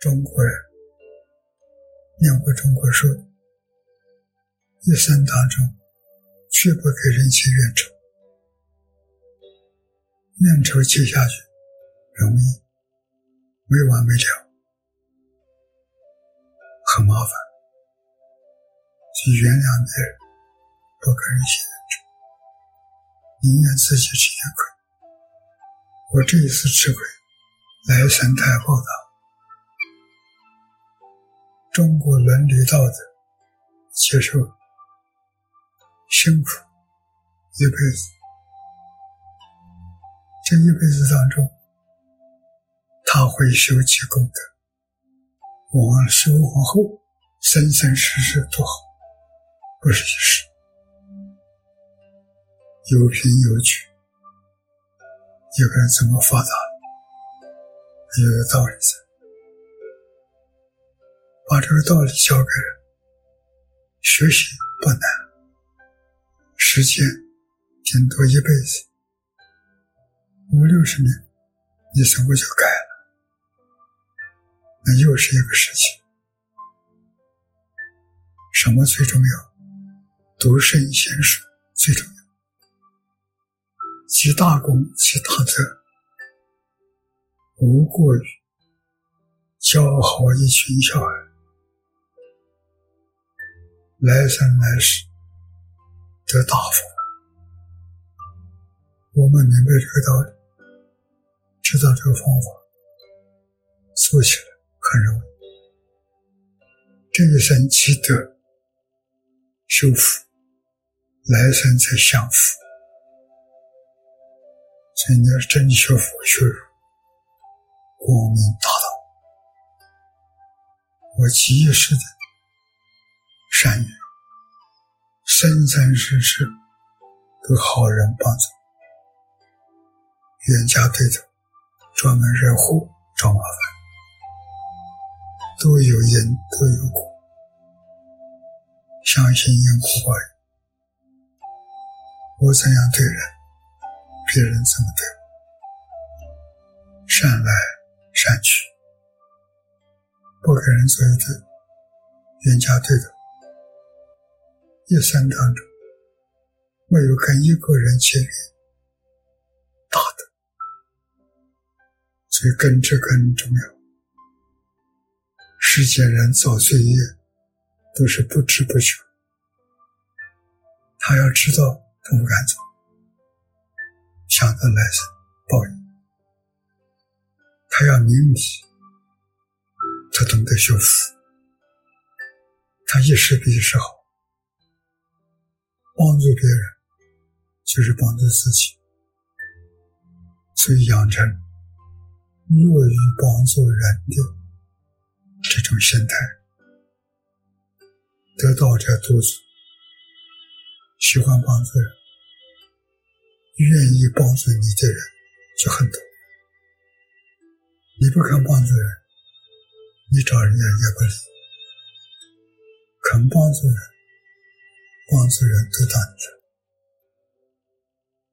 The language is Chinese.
中国人念过中国书，一生当中绝不给人结怨仇，怨仇结下去容易没完没了，很麻烦。去原谅别人，不跟人结怨仇，宁愿自己吃点亏。我这一次吃亏，来生太报答。中国伦理道德，接受辛苦一辈子，这一辈子当中，他会修积功德，往事往后，生生世世都好，不是一时，有凭有据，一个人怎么发达，有道理在。把这个道理教给人，学习不难，实践顶多一辈子，五六十年，你生活就改了，那又是一个事情。什么最重要？读圣贤书最重要，积大功，积大德，无过于教好一群小孩。来生来世得大福，我们明白这个道理，知道这个方法，做起来很容易。这一生积德修福，来生再享福。所以你要真修佛学儒，光明大道，我极意识的。善缘，生生世世都好人帮助，冤家对头，专门惹祸找麻烦，都有因都有果，相信因果报应。我怎样对人，别人怎么对我，善来善去，不给人做一对冤家对头。一生当中，没有跟一个人结怨，大的，所以根治更重要。世间人造罪业，都是不知不觉。他要知道，他不敢做，想着来生报应。他要明理，他懂得修福，他一时比一时好。帮助别人，就是帮助自己，所以养成乐于帮助人的这种心态，得道者多助，喜欢帮助人，愿意帮助你的人就很多。你不肯帮助人，你找人家也不理；肯帮助人。自然得到。